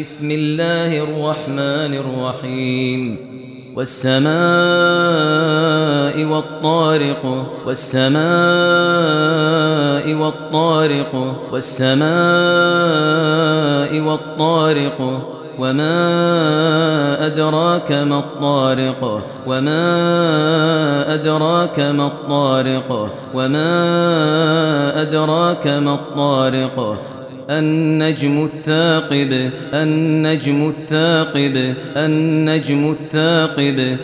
بسم الله الرحمن الرحيم. والسماء والطارق والسماء والطارق والسماء والطارق. وما أدراك ما الطارق وما أدراك ما الطارق. وما أدراك ما الطارق. النجم الثاقب النجم الثاقب النجم الثاقب.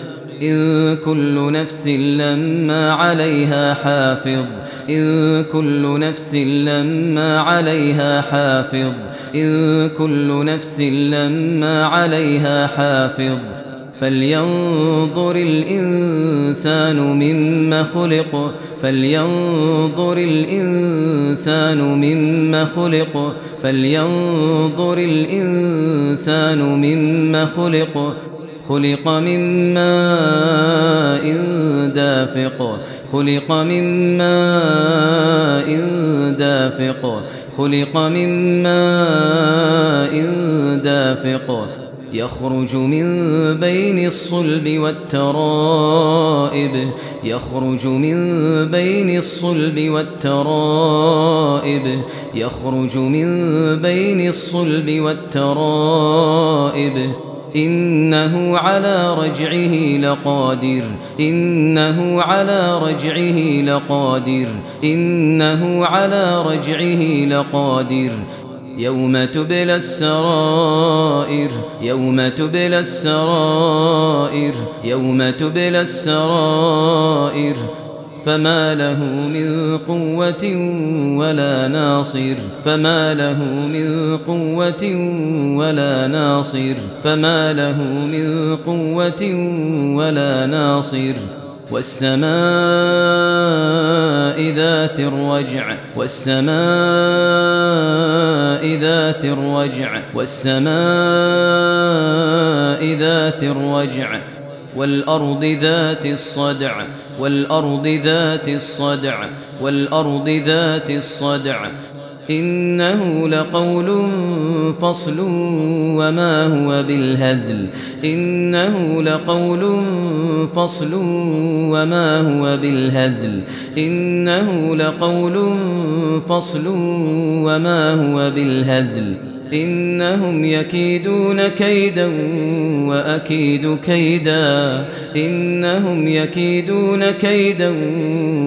إن كل نفس لما عليها حافظ إن كل نفس لما عليها حافظ إن كل نفس لما عليها حافظ. فلينظر الإنسان مما خلق فلينظر الإنسان مما خلق فلينظر الإنسان مما خلق. خلق من ماء دافق. خلق من ماء دافق. خلق من ماء يخرج من بين الصلب والترائب يخرج من بين الصلب والترائب يخرج من بين الصلب والترائب. إنه على رجعه لقادر إنه على رجعه لقادر إنه على رجعه لقادر. يوم تبلى السرائر يوم تبلى السرائر يوم تبلى السرائر. فما له من قوة ولا ناصر فما له من قوة ولا ناصر فما له من قوة ولا ناصر. والسماء ذات الرجع والسماء ذات الرجع والسماء ذات الرجع والأرض ذات الصدع والأرض ذات الصدع والأرض ذات الصدع إنه لقول فصل وما هو بالهزل. إنه لقول فصل وما هو بالهزل. إنه لقول فصل وما هو بالهزل. إنهم يكيدون كيدا وأكيد كيدا. إنهم يكيدون كيدا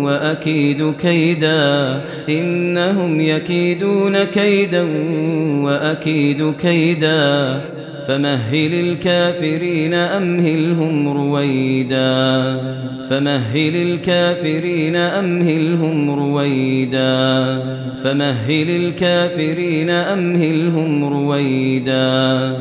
وأكيد كيدا. إنهم يكيدون كيدا وأكيد كيدا. فمهل الكافرين أمهلهم رويدا. فمهل الكافرين أمهلهم رويدا. فمهل الكافرين أمهلهم رويدا.